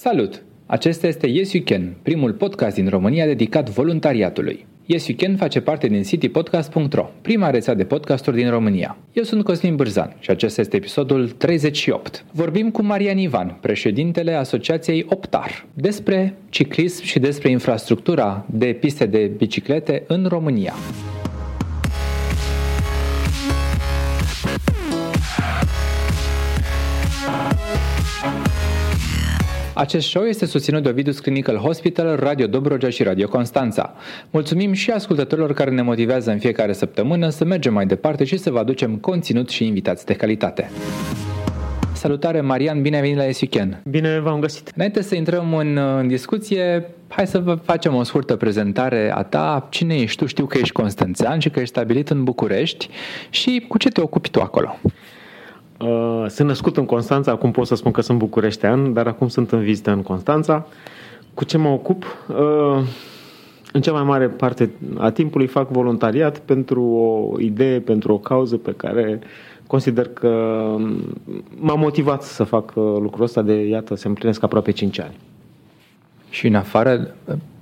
Salut! Acesta este Yes You Can, primul podcast din România dedicat voluntariatului. Yes You Can face parte din citypodcast.ro, prima rețea de podcasturi din România. Eu sunt Cosmin Bârzan și acesta este episodul 38. Vorbim cu Marian Ivan, președintele Asociației Optar, despre ciclism și despre infrastructura de piste de biciclete în România. Acest show este susținut de Ovidus Clinical Hospital, Radio Dobrogea și Radio Constanța. Mulțumim și ascultătorilor care ne motivează în fiecare săptămână să mergem mai departe și să vă aducem conținut și invitați de calitate. Salutare, Marian, bine ai venit la SUCAN. Bine v-am găsit. Înainte să intrăm în, în discuție, hai să vă facem o scurtă prezentare a ta. Cine ești tu? Știu că ești constanțean și că ești stabilit în București și cu ce te ocupi tu acolo? Uh, sunt născut în Constanța, acum pot să spun că sunt bucureștean, dar acum sunt în vizită în Constanța. Cu ce mă ocup? Uh, în cea mai mare parte a timpului fac voluntariat pentru o idee, pentru o cauză pe care consider că m-a motivat să fac uh, lucrul ăsta de, iată, se împlinesc aproape 5 ani. Și în afară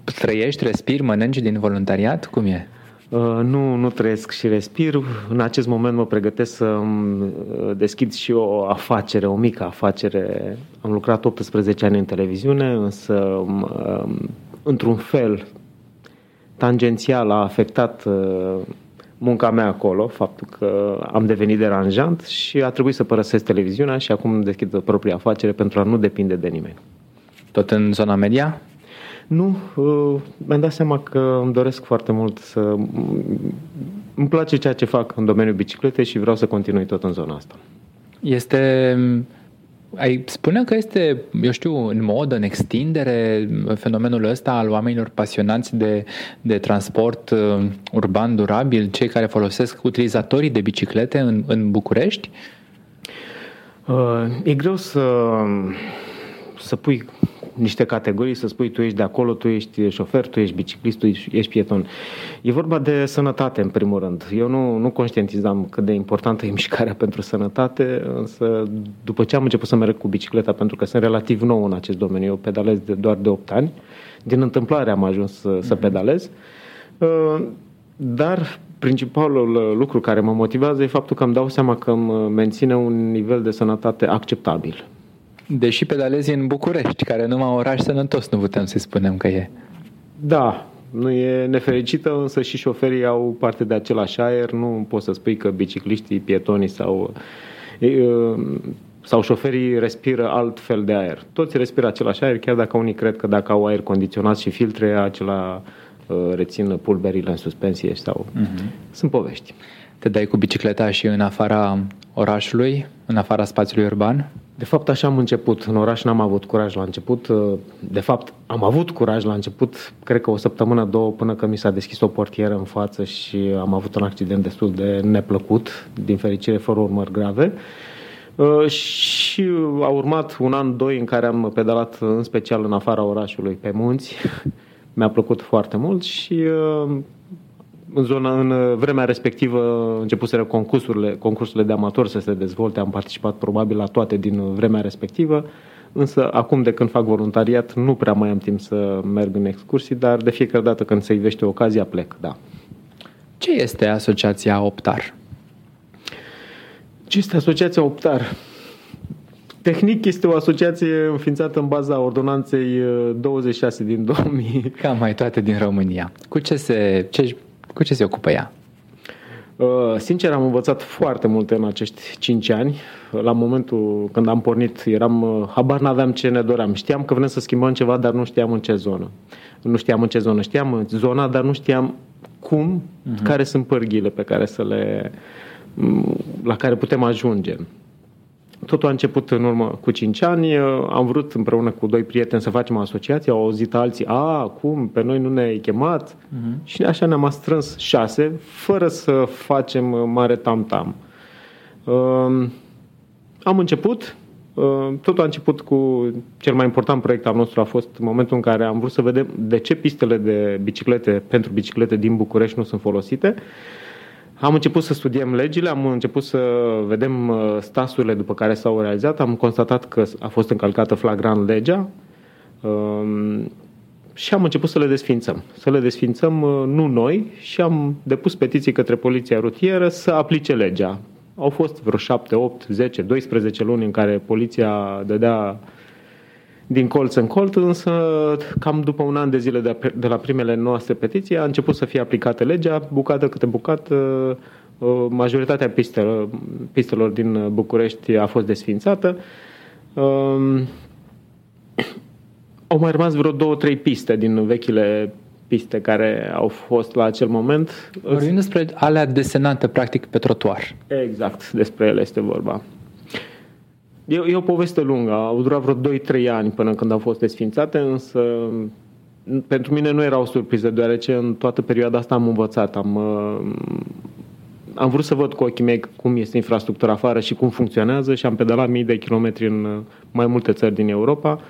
trăiești, respiri, mănânci din voluntariat? Cum e? Uh, nu, nu trăiesc și respir. În acest moment mă pregătesc să uh, deschid și o afacere, o mică afacere. Am lucrat 18 ani în televiziune, însă um, într-un fel tangențial a afectat uh, munca mea acolo, faptul că am devenit deranjant și a trebuit să părăsesc televiziunea și acum deschid propria afacere pentru a nu depinde de nimeni. Tot în zona media? Nu, uh, mi-am dat seama că îmi doresc foarte mult să... Îmi place ceea ce fac în domeniul bicicletei și vreau să continui tot în zona asta. Este... Ai spune că este, eu știu, în mod, în extindere, fenomenul ăsta al oamenilor pasionați de, de transport uh, urban durabil, cei care folosesc utilizatorii de biciclete în, în București? Uh, e greu să, să pui niște categorii, să spui tu ești de acolo, tu ești șofer, tu ești biciclist, tu ești pieton. E vorba de sănătate, în primul rând. Eu nu, nu conștientizam cât de importantă e mișcarea pentru sănătate, însă după ce am început să merg cu bicicleta, pentru că sunt relativ nou în acest domeniu, eu pedalez de, doar de 8 ani, din întâmplare am ajuns să, să mhm. pedalez, uh, dar principalul lucru care mă motivează e faptul că îmi dau seama că îmi menține un nivel de sănătate acceptabil Deși pedalezi în București, care numai oraș sănătos nu putem să spunem că e. Da, nu e nefericită, însă și șoferii au parte de același aer. Nu poți să spui că bicicliștii, pietonii sau, sau șoferii respiră alt fel de aer. Toți respiră același aer, chiar dacă unii cred că dacă au aer condiționat și filtre, acela rețin pulberile în suspensie sau... Uh-huh. Sunt povești. Te dai cu bicicleta și în afara orașului, în afara spațiului urban? De fapt, așa am început. În oraș n-am avut curaj la început. De fapt, am avut curaj la început, cred că o săptămână, două, până că mi s-a deschis o portieră în față și am avut un accident destul de neplăcut, din fericire fără urmări grave. Uh, și a urmat un an, doi, în care am pedalat în special în afara orașului, pe munți. Mi-a plăcut foarte mult și uh, în, zona, în vremea respectivă începuseră concursurile, concursurile de amatori să se dezvolte, am participat probabil la toate din vremea respectivă, însă acum de când fac voluntariat nu prea mai am timp să merg în excursii, dar de fiecare dată când se ivește ocazia plec, da. Ce este Asociația Optar? Ce este Asociația Optar? Tehnic este o asociație înființată în baza ordonanței 26 din 2000. Cam mai toate din România. Cu ce se, ce cu ce se ocupă ea? Uh, sincer, am învățat foarte multe în acești 5 ani. La momentul când am pornit, eram, uh, habar n-aveam ce ne doream. Știam că vrem să schimbăm ceva, dar nu știam în ce zonă. Nu știam în ce zonă. Știam în zona, dar nu știam cum, uh-huh. care sunt pârghile pe care să le, la care putem ajunge. Totul a început în urmă cu 5 ani. Am vrut împreună cu doi prieteni să facem o asociație. Au auzit alții, a, cum, pe noi nu ne-ai chemat? Uh-huh. Și așa ne-am strâns șase, fără să facem mare tam-tam. Uh, am început, uh, totul a început cu cel mai important proiect al nostru a fost momentul în care am vrut să vedem de ce pistele de biciclete pentru biciclete din București nu sunt folosite. Uh, am început să studiem legile, am început să vedem uh, stasurile după care s-au realizat, am constatat că a fost încălcată flagrant legea, Um, și am început să le desfințăm. Să le desfințăm uh, nu noi și am depus petiții către poliția rutieră să aplice legea. Au fost vreo 7, 8, 10, 12 luni în care poliția dădea din colț în colț, însă cam după un an de zile de, de la primele noastre petiții a început să fie aplicată legea, bucată câte bucată, uh, majoritatea pistelor, pistelor din București a fost desfințată. Um, au mai rămas vreo două, trei piste din vechile piste care au fost la acel moment. Vorbim despre alea desenate practic pe trotuar. Exact, despre ele este vorba. E, e o poveste lungă, au durat vreo 2-3 ani până când au fost desfințate, însă pentru mine nu era o surpriză, deoarece în toată perioada asta am învățat, am, uh, am vrut să văd cu ochii mei cum este infrastructura afară și cum funcționează și am pedalat mii de kilometri în uh, mai multe țări din Europa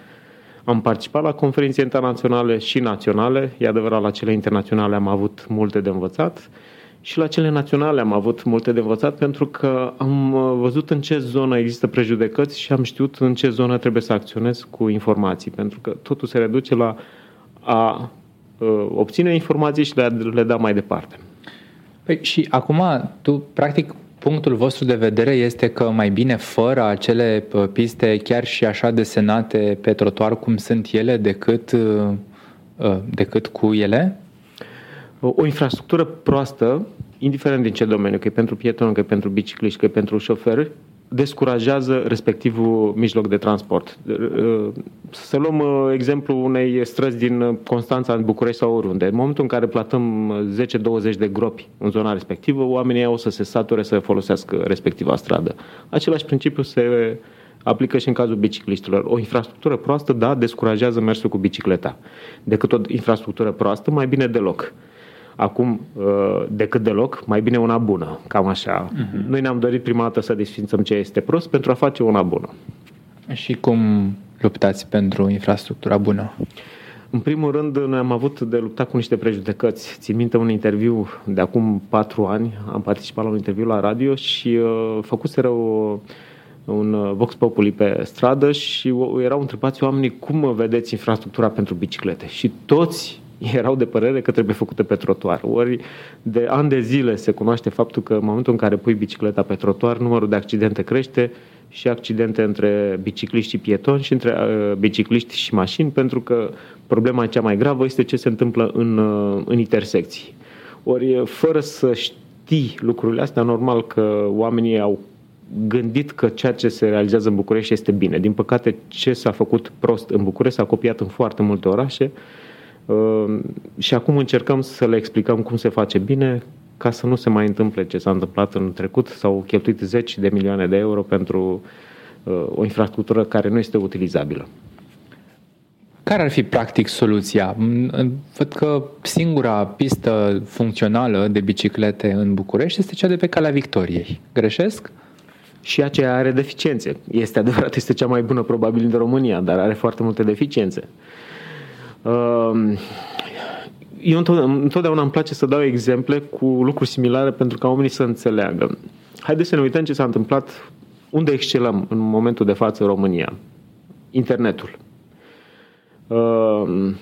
am participat la conferințe internaționale și naționale. E adevărat, la cele internaționale am avut multe de învățat și la cele naționale am avut multe de învățat pentru că am uh, văzut în ce zonă există prejudecăți și am știut în ce zonă trebuie să acționez cu informații, pentru că totul se reduce la a uh, obține informații și le, le da mai departe. Păi și acum tu practic punctul vostru de vedere este că mai bine fără acele piste chiar și așa desenate pe trotuar cum sunt ele decât, uh, uh, decât cu ele? O infrastructură proastă, indiferent din ce domeniu, că e pentru pieton, că e pentru bicicliști, că e pentru șoferi, descurajează respectivul mijloc de transport. Să luăm uh, exemplu unei străzi din Constanța, în București sau oriunde. În momentul în care platăm 10-20 de gropi în zona respectivă, oamenii au să se sature să folosească respectiva stradă. Același principiu se aplică și în cazul bicicliștilor. O infrastructură proastă, da, descurajează mersul cu bicicleta. Decât o infrastructură proastă, mai bine deloc acum uh, decât deloc, mai bine una bună, cam așa. Uh-huh. Noi ne-am dorit prima dată să desfințăm ce este prost pentru a face una bună. Și cum luptați pentru infrastructura bună? În primul rând, noi am avut de luptat cu niște prejudecăți. Țin minte un interviu de acum patru ani, am participat la un interviu la radio și uh, făcuseră o, un uh, Vox Populi pe stradă și erau întrebați oamenii cum vedeți infrastructura pentru biciclete. Și toți erau de părere că trebuie făcută pe trotuar. Ori de ani de zile se cunoaște faptul că în momentul în care pui bicicleta pe trotuar, numărul de accidente crește și accidente între bicicliști și pietoni și între uh, bicicliști și mașini, pentru că problema cea mai gravă este ce se întâmplă în, uh, în intersecții. Ori, fără să știi lucrurile astea, normal că oamenii au gândit că ceea ce se realizează în București este bine. Din păcate, ce s-a făcut prost în București s-a copiat în foarte multe orașe Ehm, și acum încercăm să le explicăm cum se face bine ca să nu se mai întâmple ce s-a întâmplat în trecut. S-au cheltuit zeci de milioane de euro pentru uh, o infrastructură care nu este utilizabilă. Care ar fi practic soluția? Văd că singura pistă funcțională de biciclete în București este cea de pe Calea Victoriei. Greșesc? Și aceea are deficiențe. Este adevărat, este cea mai bună probabil din România, dar are foarte multe deficiențe. Ehm, eu întotdeauna îmi place să dau exemple cu lucruri similare pentru ca oamenii să înțeleagă. Haideți să ne uităm ce s-a întâmplat, unde excelăm în momentul de față în România. Internetul. Ehm,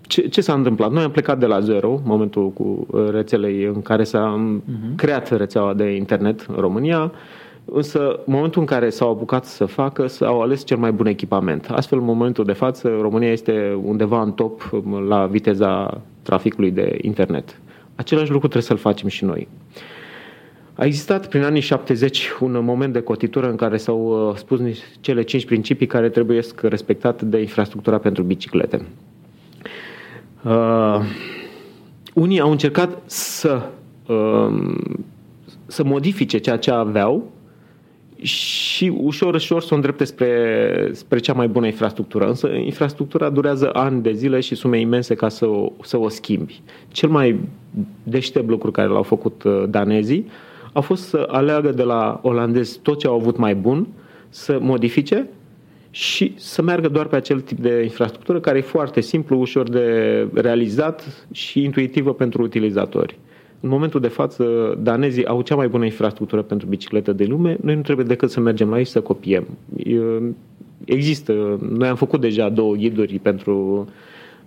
ce, ce s-a întâmplat? Noi am plecat de la zero, momentul cu rețelei în care s-a uh-huh. creat rețeaua de internet în România. Însă, în momentul în care s-au apucat să facă, s-au ales cel mai bun echipament. Astfel, în momentul de față, România este undeva în top um, la viteza traficului de internet. Același lucru trebuie să-l facem și noi. A existat prin anii 70 un moment de cotitură în care s-au uh, spus cele cinci principii care trebuie respectate de infrastructura pentru biciclete. Uh, unii au încercat să, uh, să modifice ceea ce aveau și ușor, ușor să o îndrepte spre, spre cea mai bună infrastructură. Însă infrastructura durează ani de zile și sume imense ca să o, să o schimbi. Cel mai deștept lucru care l-au făcut uh, danezii a fost să aleagă de la olandezi tot ce au avut mai bun, să modifice și să meargă doar pe acel tip de infrastructură care e foarte simplu, ușor de realizat și intuitivă pentru utilizatori. În momentul de față, danezii au cea mai bună infrastructură pentru bicicletă de lume. Noi nu trebuie decât să mergem la ei să copiem. există. Noi am făcut deja două ghiduri pentru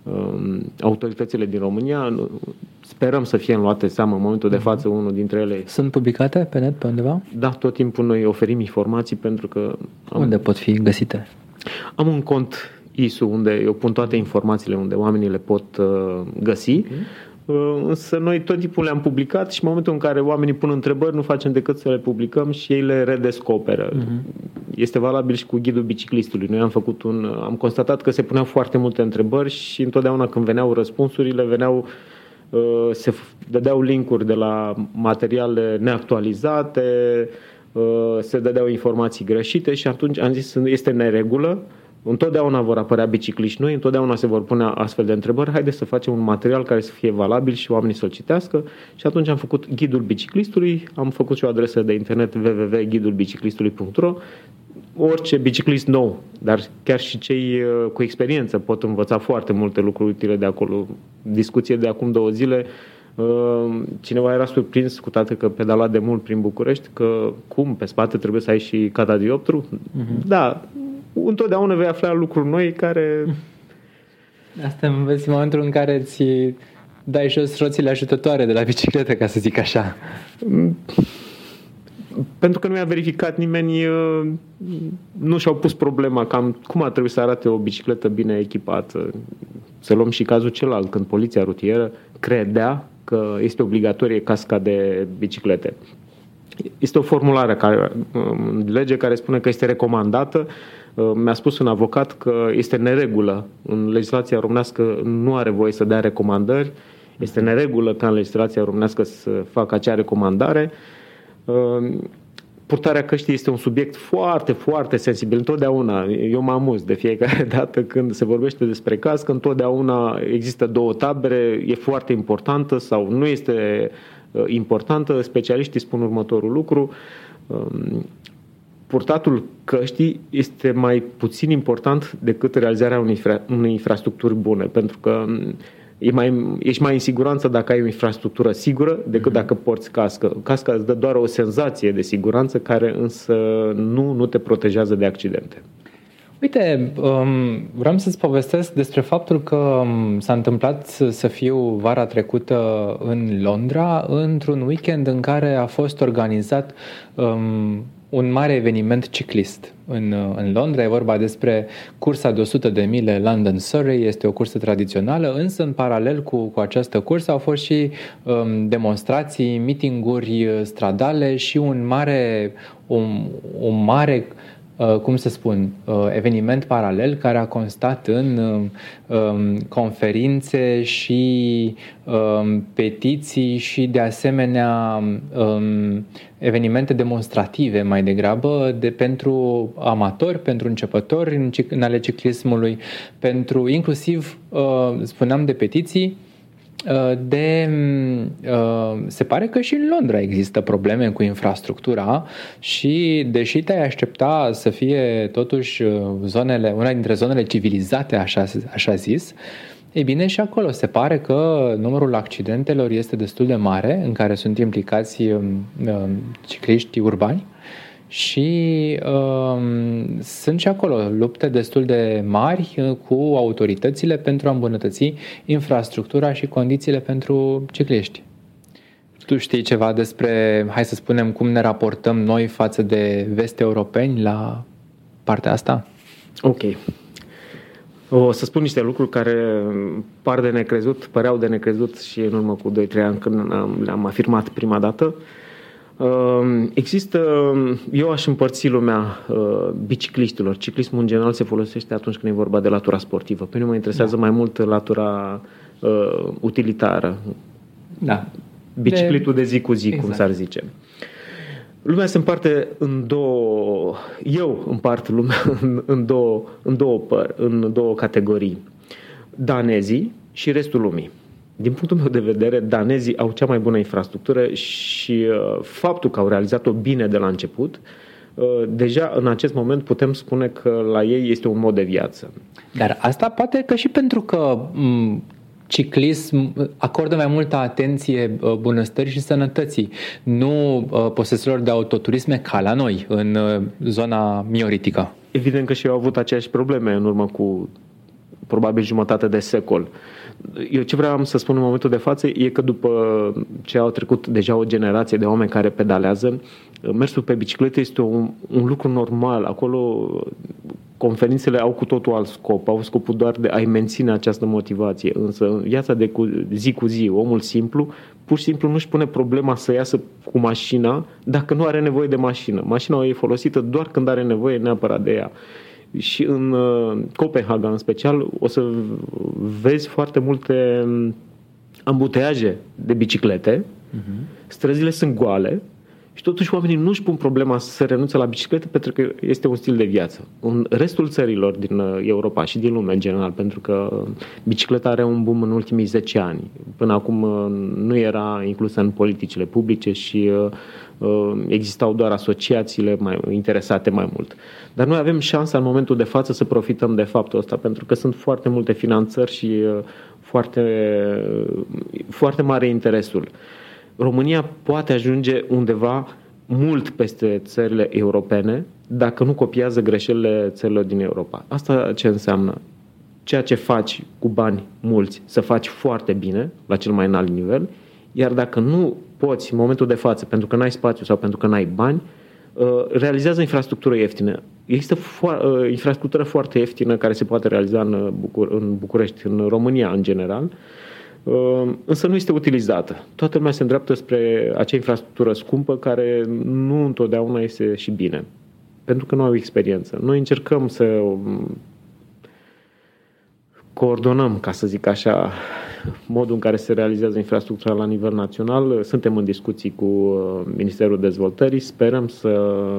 um, autoritățile din România. Sperăm să fie luate seama în momentul de mhm. față unul dintre ele. Sunt publicate pe net, pe undeva? Da, tot timpul noi oferim informații pentru că... Am, unde pot fi găsite? Am un cont ISU unde eu pun toate informațiile unde oamenii le pot uh, găsi. Mm-hmm Uh, însă noi tot timpul le-am publicat și în momentul în care oamenii pun întrebări, nu facem decât să le publicăm și ei le redescoperă. Uh-huh. Este valabil și cu ghidul biciclistului. Noi am făcut un, am constatat că se puneau foarte multe întrebări și întotdeauna când veneau răspunsurile, veneau uh, se dădeau linkuri de la materiale neactualizate, uh, se dădeau informații greșite și atunci am zis este neregulă Întotdeauna vor apărea bicicliști noi, întotdeauna se vor pune astfel de întrebări. Haideți să facem un material care să fie valabil și oamenii să-l citească. Și atunci am făcut ghidul biciclistului, am făcut și o adresă de internet www.ghidulbiciclistului.ro orice biciclist nou, dar chiar și cei uh, cu experiență pot învăța foarte multe lucruri utile de acolo. Discuție de acum două zile, uh, cineva era surprins cu toate că pedala de mult prin București, că cum, pe spate trebuie să ai și catadioptru? Uh-huh. Da, întotdeauna vei afla lucruri noi care... Asta înveți în momentul în care ți dai jos roțile ajutătoare de la bicicletă, ca să zic așa. Pentru că nu i-a verificat nimeni, uh, nu și-au pus problema cam cum ar trebui să arate o bicicletă bine echipată. Să luăm și cazul celălalt, când poliția rutieră credea că este obligatorie casca de biciclete. Este o formulare care, um, lege care spune că este recomandată, Uh, mi-a spus un avocat că este neregulă. În legislația românească nu are voie să dea recomandări. Este neregulă ca în legislația românească să facă acea recomandare. Uh, purtarea căștii este un subiect foarte, foarte sensibil. Întotdeauna, eu mă amuz de fiecare dată când se vorbește despre cască, întotdeauna există două tabere, e foarte importantă sau nu este uh, importantă. Specialiștii spun următorul lucru um, purtatul căștii este mai puțin important decât realizarea unei, infra, unei infrastructuri bune, pentru că e mai, ești mai în siguranță dacă ai o infrastructură sigură decât mm-hmm. dacă porți cască. Casca îți dă doar o senzație de siguranță care însă nu, nu te protejează de accidente. Uite, um, vreau să-ți povestesc despre faptul că um, s-a întâmplat să fiu vara trecută în Londra într-un weekend în care a fost organizat um, un mare eveniment ciclist în, în Londra. E vorba despre cursa de 100 de mile London Surrey. Este o cursă tradițională, însă în paralel cu, cu această cursă au fost și um, demonstrații, mitinguri stradale și un mare, un, un mare Uh, cum să spun, uh, eveniment paralel care a constat în um, conferințe și um, petiții și de asemenea um, evenimente demonstrative mai degrabă de, pentru amatori, pentru începători în, în ale ciclismului, pentru inclusiv, uh, spuneam de petiții, Uh, de uh, se pare că și în Londra există probleme cu infrastructura și deși te-ai aștepta să fie totuși uh, zonele, una dintre zonele civilizate, așa, așa zis, e bine, și acolo. Se pare că numărul accidentelor este destul de mare, în care sunt implicați um, cicliști urbani și uh, sunt și acolo lupte destul de mari uh, cu autoritățile pentru a îmbunătăți infrastructura și condițiile pentru cicliști. Tu știi ceva despre, hai să spunem, cum ne raportăm noi față de veste europeni la partea asta? Ok. O să spun niște lucruri care par de necrezut, păreau de necrezut și în urmă cu 2-3 ani când le-am afirmat prima dată. Uh, Ehm, există, eu aș împărți lumea uh, bicicliștilor. Ciclismul în general se folosește atunci când e vorba de latura sportivă. Pe mine mă interesează da. mai mult latura uh, utilitară. Da. Biciclitul de, de zi cu zi, exact. cum s-ar zice. Lumea se împarte în două, eu împart lumea în, în, două, în, două, păr, în două categorii. Danezii și restul lumii din punctul meu de vedere, danezii au cea mai bună infrastructură și uh, faptul că au realizat-o bine de la început, uh, deja în acest moment putem spune că la ei este un mod de viață. Dar asta poate că și pentru că ciclism acordă mai multă atenție uh, bunăstării și sănătății, nu posesorilor de autoturisme ca la noi, în zona mioritică. Evident că și eu au avut aceeași probleme în urmă cu probabil jumătate de secol. Eu ce vreau să spun în momentul de față e că după ce au trecut deja o generație de oameni care pedalează, mersul pe bicicletă este un, un lucru normal. Acolo conferințele au cu totul alt scop, au scopul doar de a-i menține această motivație. Însă în viața de cu, zi cu zi, omul simplu, pur și simplu nu-și pune problema să iasă cu mașina dacă nu are nevoie de mașină. Mașina e folosită doar când are nevoie neapărat de ea și în uh, Copenhaga în special o să vezi foarte multe um, ambuteaje de biciclete, uh-huh. străzile sunt goale și totuși oamenii nu își pun problema să renunțe la bicicletă pentru că este un stil de viață. În restul țărilor din uh, Europa și din lume în general, pentru că bicicleta are un boom în ultimii 10 ani. Până acum uh, nu era inclusă în politicile publice și existau doar asociațiile mai interesate mai mult. Dar noi avem șansa în momentul de față să profităm de faptul ăsta, pentru că sunt foarte multe finanțări și uh, foarte, foarte mare interesul. România poate ajunge undeva mult peste țările europene dacă nu copiază greșelile țărilor din Europa. Asta ce înseamnă? Ceea ce faci cu bani mulți, să faci foarte bine, la cel mai înalt nivel, iar dacă nu poți în momentul de față, pentru că n-ai spațiu sau pentru că n-ai bani, uh, realizează infrastructură ieftină. Există fo- uh, infrastructură foarte ieftină care se poate realiza în, uh, Bucur- în București, în România în general, însă nu este utilizată. Toată lumea se îndreaptă spre acea infrastructură scumpă care nu întotdeauna este și bine, pentru că nu au experiență. Noi încercăm să um, coordonăm, ca să zic așa, modul în care se realizează infrastructura la nivel național. Suntem în discuții cu uh, Ministerul Dezvoltării. Sperăm să,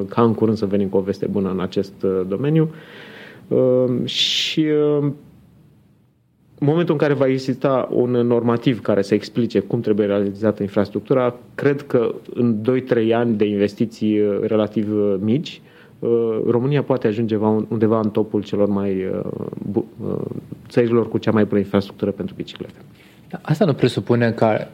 ca în curând să venim cu o veste bună în acest uh, domeniu. Uh, și în momentul în care va exista un normativ care să explice cum trebuie realizată infrastructura, cred că în 2-3 ani de investiții relativ mici, România poate ajunge undeva în topul celor mai țărilor cu cea mai bună infrastructură pentru biciclete. Asta nu presupune că,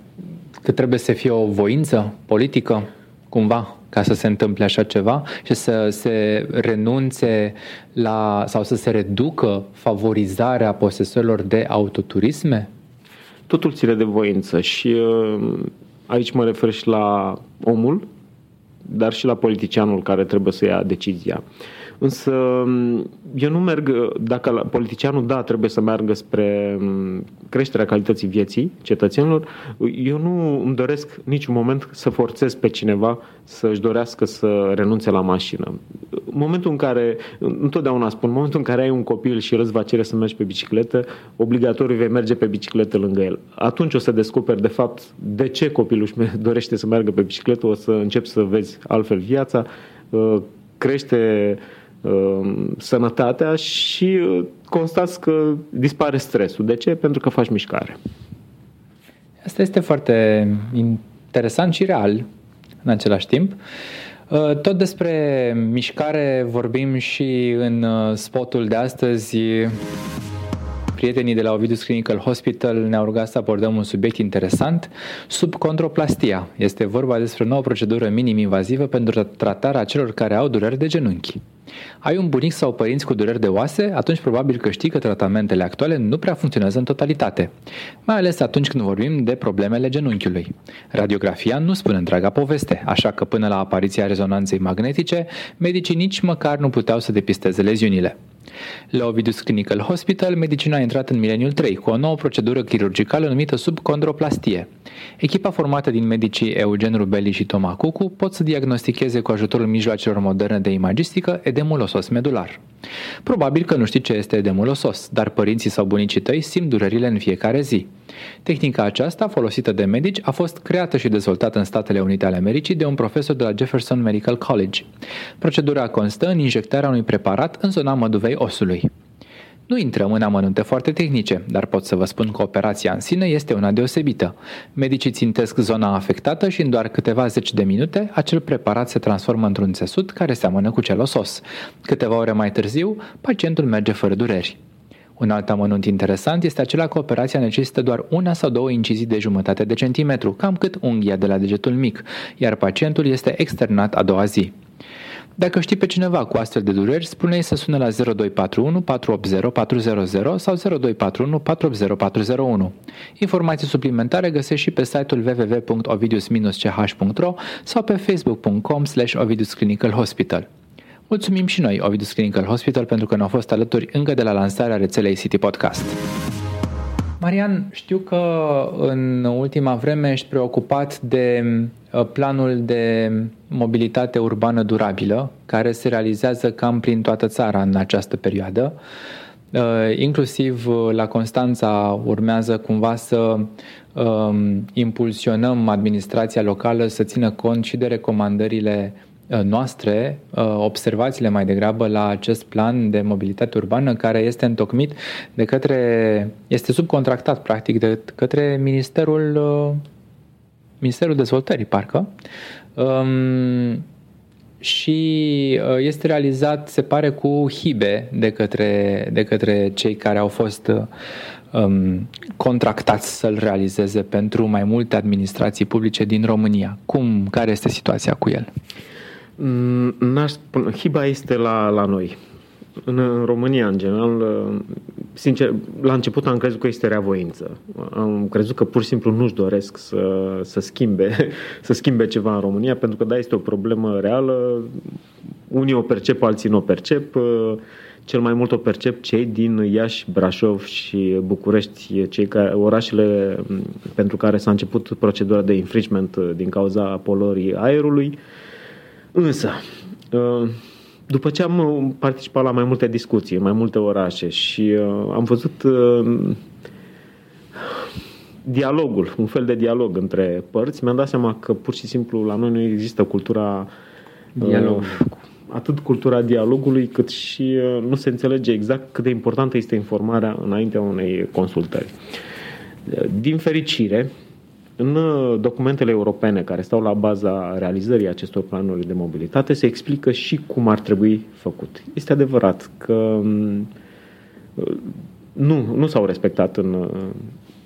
că trebuie să fie o voință politică, cumva, ca să se întâmple așa ceva și să se renunțe la sau să se reducă favorizarea posesorilor de autoturisme? Totul ține de voință și uh, aici mă refer și la omul, dar și la politicianul care trebuie să ia decizia. Însă eu nu merg, dacă politicianul, da, trebuie să meargă spre creșterea calității vieții cetățenilor, eu nu îmi doresc niciun moment să forțez pe cineva să-și dorească să renunțe la mașină. În momentul în care, întotdeauna spun, în momentul în care ai un copil și el îți va cere să mergi pe bicicletă, obligatoriu vei merge pe bicicletă lângă el. Atunci o să descoperi, de fapt, de ce copilul își dorește să meargă pe bicicletă, o să începi să vezi altfel viața, crește Um, sănătatea și uh, constați că dispare stresul. De ce? Pentru că faci mișcare. Asta este foarte interesant și real în același timp. Uh, tot despre mișcare vorbim și în uh, spotul de astăzi prietenii de la Ovidus Clinical Hospital ne-au rugat să abordăm un subiect interesant, subcontroplastia. Este vorba despre o nouă procedură minim-invazivă pentru tratarea celor care au dureri de genunchi. Ai un bunic sau părinți cu dureri de oase, atunci probabil că știi că tratamentele actuale nu prea funcționează în totalitate, mai ales atunci când vorbim de problemele genunchiului. Radiografia nu spune întreaga poveste, așa că până la apariția rezonanței magnetice, medicii nici măcar nu puteau să depisteze leziunile. La Ovidus Clinical Hospital, medicina a intrat în mileniul 3 cu o nouă procedură chirurgicală numită subcondroplastie. Echipa formată din medicii Eugen Rubeli și Toma Cucu pot să diagnosticheze cu ajutorul mijloacelor moderne de imagistică edemul osos medular. Probabil că nu știi ce este edemul osos, dar părinții sau bunicii tăi simt durerile în fiecare zi. Tehnica aceasta, folosită de medici, a fost creată și dezvoltată în Statele Unite ale Americii de un profesor de la Jefferson Medical College. Procedura constă în injectarea unui preparat în zona măduvei osului. Nu intrăm în amănunte foarte tehnice, dar pot să vă spun că operația în sine este una deosebită. Medicii țintesc zona afectată și în doar câteva zeci de minute acel preparat se transformă într-un țesut care seamănă cu cel osos. Câteva ore mai târziu, pacientul merge fără dureri. Un alt amănunt interesant este acela că operația necesită doar una sau două incizii de jumătate de centimetru, cam cât unghia de la degetul mic, iar pacientul este externat a doua zi. Dacă știi pe cineva cu astfel de dureri, spune-i să sună la 0241 480 400 sau 0241 480 401. Informații suplimentare găsești și pe site-ul www.ovidius-ch.ro sau pe facebook.com slash Ovidius Clinical Hospital. Mulțumim și noi, Ovidus Clinical Hospital, pentru că ne-au fost alături încă de la lansarea rețelei City Podcast. Marian, știu că în ultima vreme ești preocupat de uh, planul de mobilitate urbană durabilă, care se realizează cam prin toată țara în această perioadă. Uh, inclusiv uh, la Constanța urmează cumva să um, impulsionăm administrația locală să țină cont și de recomandările Uh, noastre, uh, observațiile mai degrabă la acest plan de mobilitate urbană care este întocmit de către, este subcontractat practic de către Ministerul, uh, Ministerul Dezvoltării, parcă, um, și este realizat, se pare, cu hibe de către, de către cei care au fost um, contractați să-l realizeze pentru mai multe administrații publice din România. Cum, care este situația cu el? Mm, n-aș spune, hiba este la, la noi. În, în România, în general, sincer, la început am crezut că este reavoință. Am crezut că pur și simplu nu-și doresc să, să, schimbe, să schimbe ceva în România, pentru că da, este o problemă reală. Unii o percep, alții nu o percep. Cel mai mult o percep cei din Iași, Brașov și București, cei care, orașele pentru care s-a început procedura de infringement din cauza polorii aerului. Însă, uh, după ce am uh, participat la mai multe discuții, mai multe orașe și uh, am văzut dialogul, un fel de dialog între părți, mi-am dat seama că pur și simplu la noi nu există cultura Dialog. atât cultura dialogului, cât și nu se înțelege exact cât de importantă este informarea înaintea unei consultări. Din fericire, în uh, documentele europene care stau la baza realizării acestor planuri de mobilitate se explică și cum ar trebui făcut. Este adevărat că um, uh, nu, nu s-au respectat în uh,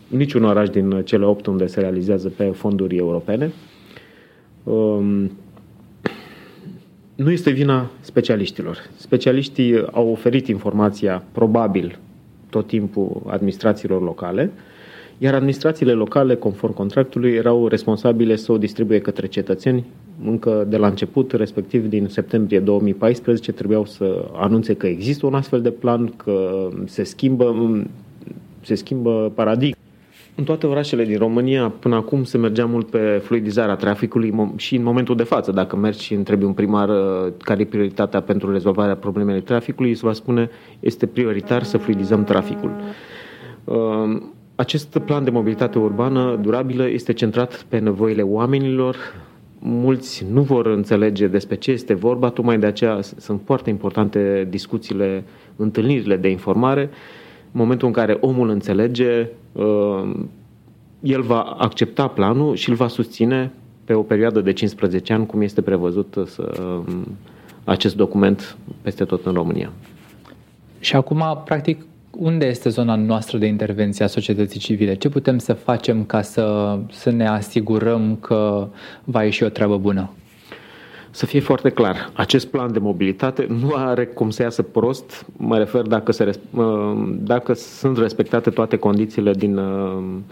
niciun oraș din cele opt unde se realizează pe fonduri europene. Um, nu este vina specialiștilor. Specialiștii au oferit informația, probabil, tot timpul administrațiilor locale, iar administrațiile locale, conform contractului, erau responsabile să o distribuie către cetățeni încă de la început, respectiv din septembrie 2014, trebuiau să anunțe că există un astfel de plan, că se schimbă, se schimbă paradigma. În toate orașele din România, până acum se mergea mult pe fluidizarea traficului și în momentul de față, dacă mergi și întrebi un primar uh, care e prioritatea pentru rezolvarea problemelor traficului, se va spune este prioritar să fluidizăm traficul. Uh, acest plan de mobilitate urbană durabilă este centrat pe nevoile oamenilor. Mulți nu vor înțelege despre ce este vorba, tocmai de aceea sunt foarte importante discuțiile, întâlnirile de informare. În momentul în care omul înțelege, uh, el va accepta planul și îl va susține pe o perioadă de 15 ani, cum este prevăzut să, um, acest document peste tot în România. Și acum, practic, unde este zona noastră de intervenție a societății civile? Ce putem să facem ca să, să ne asigurăm că va ieși o treabă bună? Să fie foarte clar, acest plan de mobilitate nu are cum să iasă prost, mă refer dacă, se, dacă sunt respectate toate condițiile din um,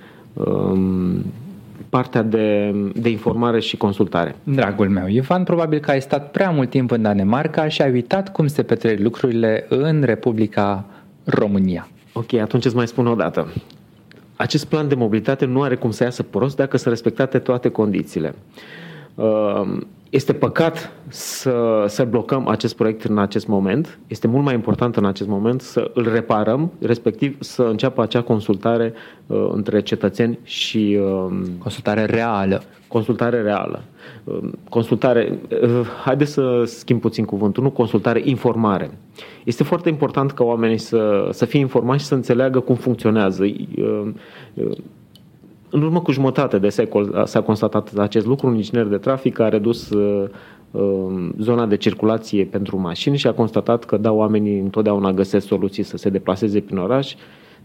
partea de, de informare și consultare. Dragul meu, Ivan, probabil că ai stat prea mult timp în Danemarca și ai uitat cum se petrec lucrurile în Republica România. Ok, atunci îți mai spun o dată. Acest plan de mobilitate nu are cum să iasă prost dacă sunt respectate toate condițiile. Uh, este păcat să, să blocăm acest proiect în acest moment. Este mult mai important în acest moment să îl reparăm, respectiv să înceapă acea consultare uh, între cetățeni și... Uh, consultare reală. Consultare reală. Uh, consultare, uh, haideți să schimb puțin cuvântul, nu consultare, informare. Este foarte important ca oamenii să, să fie informați și să înțeleagă cum funcționează. Uh, uh, în urmă cu jumătate de secol s-a constatat acest lucru. Un inginer de trafic a redus uh, uh, zona de circulație pentru mașini și a constatat că, da, oamenii întotdeauna găsesc soluții să se deplaseze prin oraș,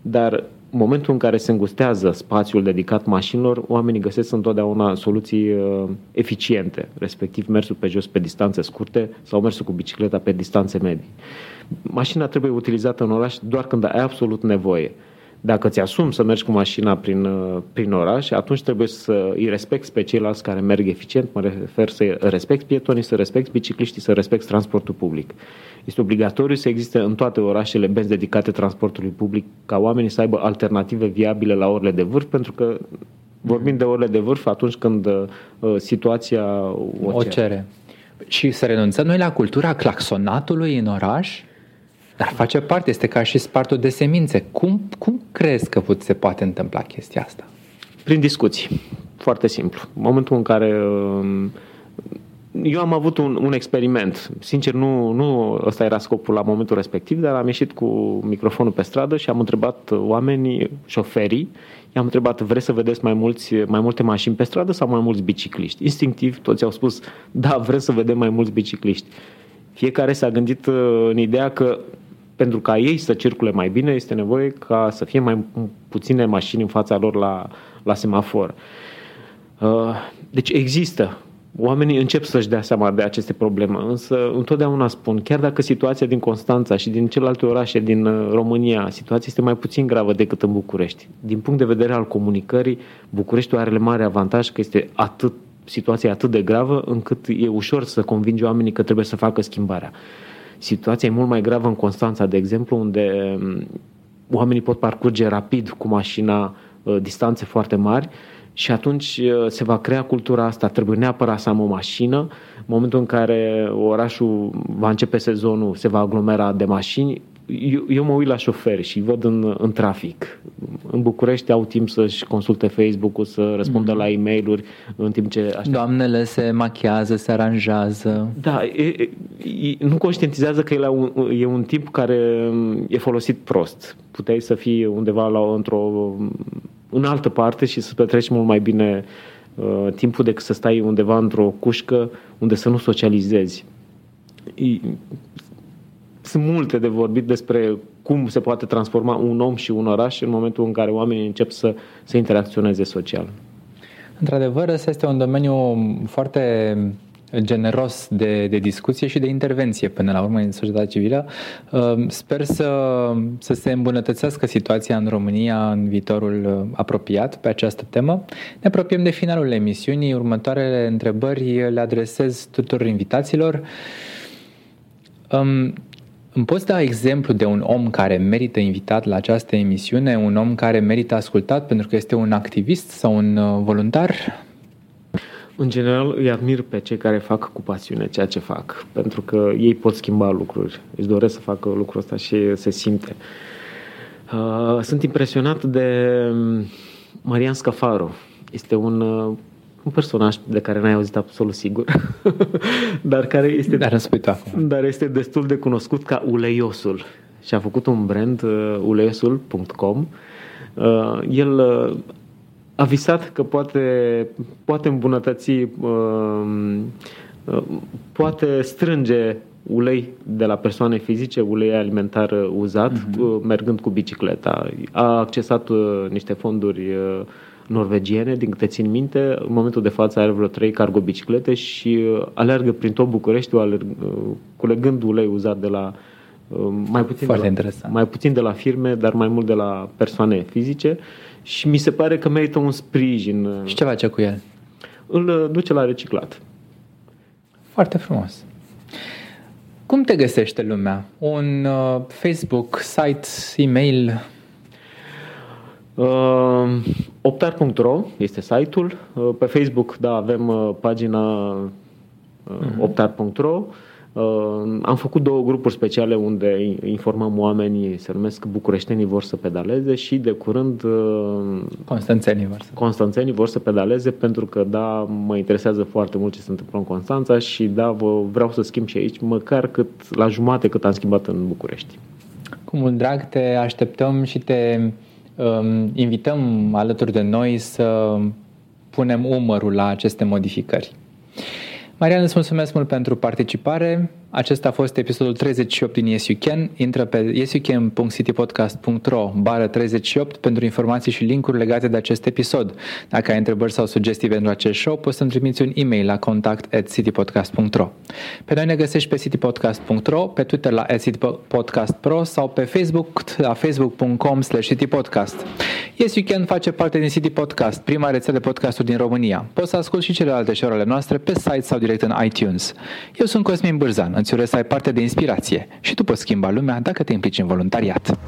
dar momentul în care se îngustează spațiul dedicat mașinilor, oamenii găsesc întotdeauna soluții uh, eficiente, respectiv mersul pe jos pe distanțe scurte sau mersul cu bicicleta pe distanțe medii. Mașina trebuie utilizată în oraș doar când ai absolut nevoie. Dacă ți asumi să mergi cu mașina prin, uh, prin oraș, atunci trebuie să îi respecti pe ceilalți care merg eficient, mă refer să respecti pietonii, să respecti bicicliștii, să respecti transportul public. Este obligatoriu să existe în toate orașele benzi dedicate transportului public ca oamenii să aibă alternative viabile la orele de vârf, pentru că vorbim de orele de vârf atunci când uh, situația o cere. o cere. Și să renunțăm noi la cultura claxonatului în oraș? Dar face parte, este ca și spartul de semințe. Cum, cum crezi că se poate întâmpla chestia asta? Prin discuții. Foarte simplu. În momentul în care um, eu am avut un, un experiment. Sincer, nu, nu ăsta era scopul la momentul respectiv, dar am ieșit cu microfonul pe stradă și am întrebat oamenii, șoferii, i-am întrebat, vreți să vedeți mai, mulți, mai multe mașini pe stradă sau mai mulți bicicliști? Instinctiv, toți au spus, da, vrem să vedem mai mulți bicicliști. Fiecare s-a gândit uh, în ideea că pentru ca ei să circule mai bine, este nevoie ca să fie mai puține mașini în fața lor la, la semafor. Uh, deci există. Oamenii încep să-și dea seama de aceste probleme, însă întotdeauna spun, chiar dacă situația din Constanța și din celelalte orașe din uh, România, situația este mai puțin gravă decât în București. Din punct de vedere al comunicării, Bucureștiul are mare avantaj că este atât situația atât de gravă încât e ușor să convingi oamenii că trebuie să facă schimbarea. Situația e mult mai gravă în Constanța, de exemplu, unde mm, oamenii pot parcurge rapid cu mașina uh, distanțe foarte mari și atunci uh, se va crea cultura asta. Trebuie neapărat să am o mașină. În momentul în care orașul va începe sezonul, se va aglomera de mașini, eu, eu mă uit la șoferi și văd în, în trafic. În București au timp să-și consulte Facebook-ul, să răspundă mm-hmm. la e mail în timp ce aștept. Doamnele se machiază, se aranjează. Da, e, e, nu conștientizează că e, la un, e un timp care e folosit prost. Puteai să fii undeva la, într-o în altă parte și să petreci mult mai bine uh, timpul decât să stai undeva într-o cușcă unde să nu socializezi sunt multe de vorbit despre cum se poate transforma un om și un oraș în momentul în care oamenii încep să, să interacționeze social. Într-adevăr, ăsta este un domeniu foarte generos de, de discuție și de intervenție până la urmă în societatea civilă. Ehm, sper să, să se îmbunătățească situația în România în viitorul apropiat pe această temă. Ne apropiem de finalul emisiunii. Următoarele întrebări le adresez tuturor invitaților. Ehm, îmi poți da exemplu de un om care merită invitat la această emisiune, un om care merită ascultat pentru că este un activist sau un uh, voluntar? În general îi admir pe cei care fac cu pasiune ceea ce fac, pentru că ei pot schimba lucruri, își doresc să facă lucrul ăsta și se simte. Uh, sunt impresionat de um, Marian Scafaro. Este un uh, un personaj de care n-ai auzit absolut sigur, dar care este, dar, dar este destul de cunoscut ca Uleiosul și a făcut un brand, uh, uleiosul.com. Uh, el uh, a visat că poate, poate îmbunătăți, uh, uh, poate strânge ulei de la persoane fizice, ulei alimentar uzat, uh-huh. mergând cu bicicleta. A accesat uh, niște fonduri uh, norvegiene, din câte țin minte, în momentul de față are vreo trei cargo biciclete și uh, alergă prin tot Bucureștiul, alerg, uh, culegând ulei uzat de la uh, mai puțin, Foarte de la, interesant. mai puțin de la firme, dar mai mult de la persoane fizice și mi se pare că merită un sprijin. Și ce face cu el? Îl duce la reciclat. Foarte frumos. Cum te găsește lumea? Un uh, Facebook, site, e-mail? Uh, optar.ro este site-ul. Uh, pe Facebook, da, avem uh, pagina uh, uh-huh. optar.ro. Uh, am făcut două grupuri speciale unde informăm oamenii, se numesc Bucureștenii vor să pedaleze și de curând uh, Constanțenii vor să Constanțenii vor să pedaleze pentru că da, mă interesează foarte mult ce se întâmplă în Constanța și da, vă, vreau să schimb și aici măcar cât la jumate cât am schimbat în București. Cu mult drag te așteptăm și te um, invităm alături de noi să punem umărul la aceste modificări. Marian, îți mulțumesc mult pentru participare. Acesta a fost episodul 38 din Yes You Can. Intră pe yesyoucan.citypodcast.ro bară 38 pentru informații și linkuri legate de acest episod. Dacă ai întrebări sau sugestii pentru acest show, poți să-mi trimiți un e-mail la contact at citypodcast.ro Pe noi ne găsești pe citypodcast.ro, pe Twitter la citypodcast.pro sau pe Facebook la facebook.com slash citypodcast. Yes You Can face parte din City Podcast, prima rețea de podcasturi din România. Poți să asculti și celelalte show noastre pe site sau direct în iTunes. Eu sunt Cosmin Bârzan, îți urez să ai parte de inspirație și tu poți schimba lumea dacă te implici în voluntariat.